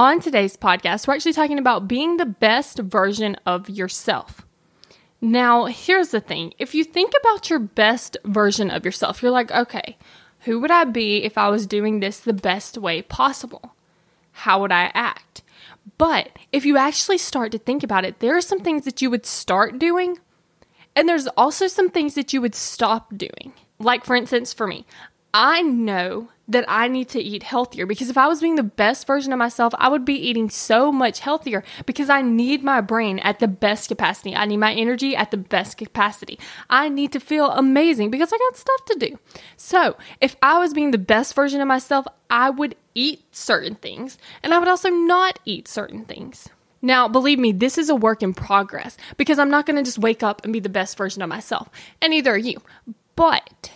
On today's podcast, we're actually talking about being the best version of yourself. Now, here's the thing if you think about your best version of yourself, you're like, okay, who would I be if I was doing this the best way possible? How would I act? But if you actually start to think about it, there are some things that you would start doing, and there's also some things that you would stop doing. Like, for instance, for me, I know that I need to eat healthier because if I was being the best version of myself, I would be eating so much healthier because I need my brain at the best capacity. I need my energy at the best capacity. I need to feel amazing because I got stuff to do. So, if I was being the best version of myself, I would eat certain things and I would also not eat certain things. Now, believe me, this is a work in progress because I'm not going to just wake up and be the best version of myself, and neither are you. But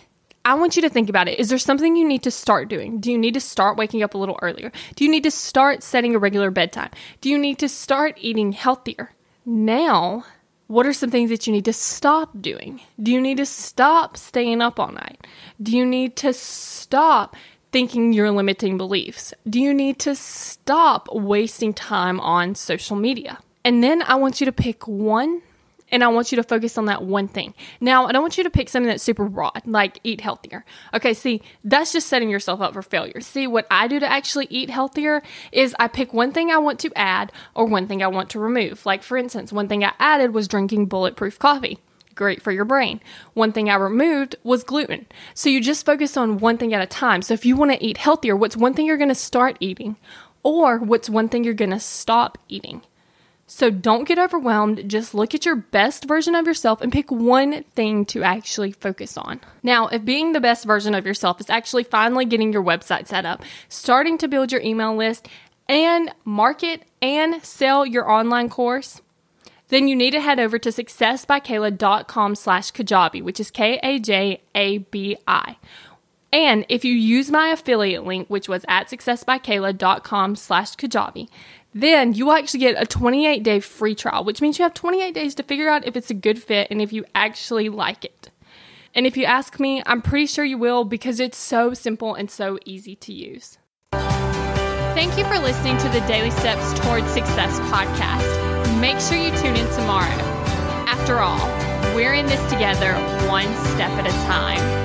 I want you to think about it. Is there something you need to start doing? Do you need to start waking up a little earlier? Do you need to start setting a regular bedtime? Do you need to start eating healthier? Now, what are some things that you need to stop doing? Do you need to stop staying up all night? Do you need to stop thinking your limiting beliefs? Do you need to stop wasting time on social media? And then I want you to pick one and I want you to focus on that one thing. Now, I don't want you to pick something that's super broad, like eat healthier. Okay, see, that's just setting yourself up for failure. See, what I do to actually eat healthier is I pick one thing I want to add or one thing I want to remove. Like, for instance, one thing I added was drinking bulletproof coffee. Great for your brain. One thing I removed was gluten. So you just focus on one thing at a time. So if you want to eat healthier, what's one thing you're going to start eating? Or what's one thing you're going to stop eating? So don't get overwhelmed. Just look at your best version of yourself and pick one thing to actually focus on. Now, if being the best version of yourself is actually finally getting your website set up, starting to build your email list, and market and sell your online course, then you need to head over to successbykayla.com slash Kajabi, which is K-A-J-A-B-I. And if you use my affiliate link, which was at successbykayla.com slash Kajabi, then you will actually get a 28 day free trial, which means you have 28 days to figure out if it's a good fit and if you actually like it. And if you ask me, I'm pretty sure you will because it's so simple and so easy to use. Thank you for listening to the Daily Steps Towards Success podcast. Make sure you tune in tomorrow. After all, we're in this together, one step at a time.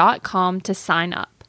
to sign up.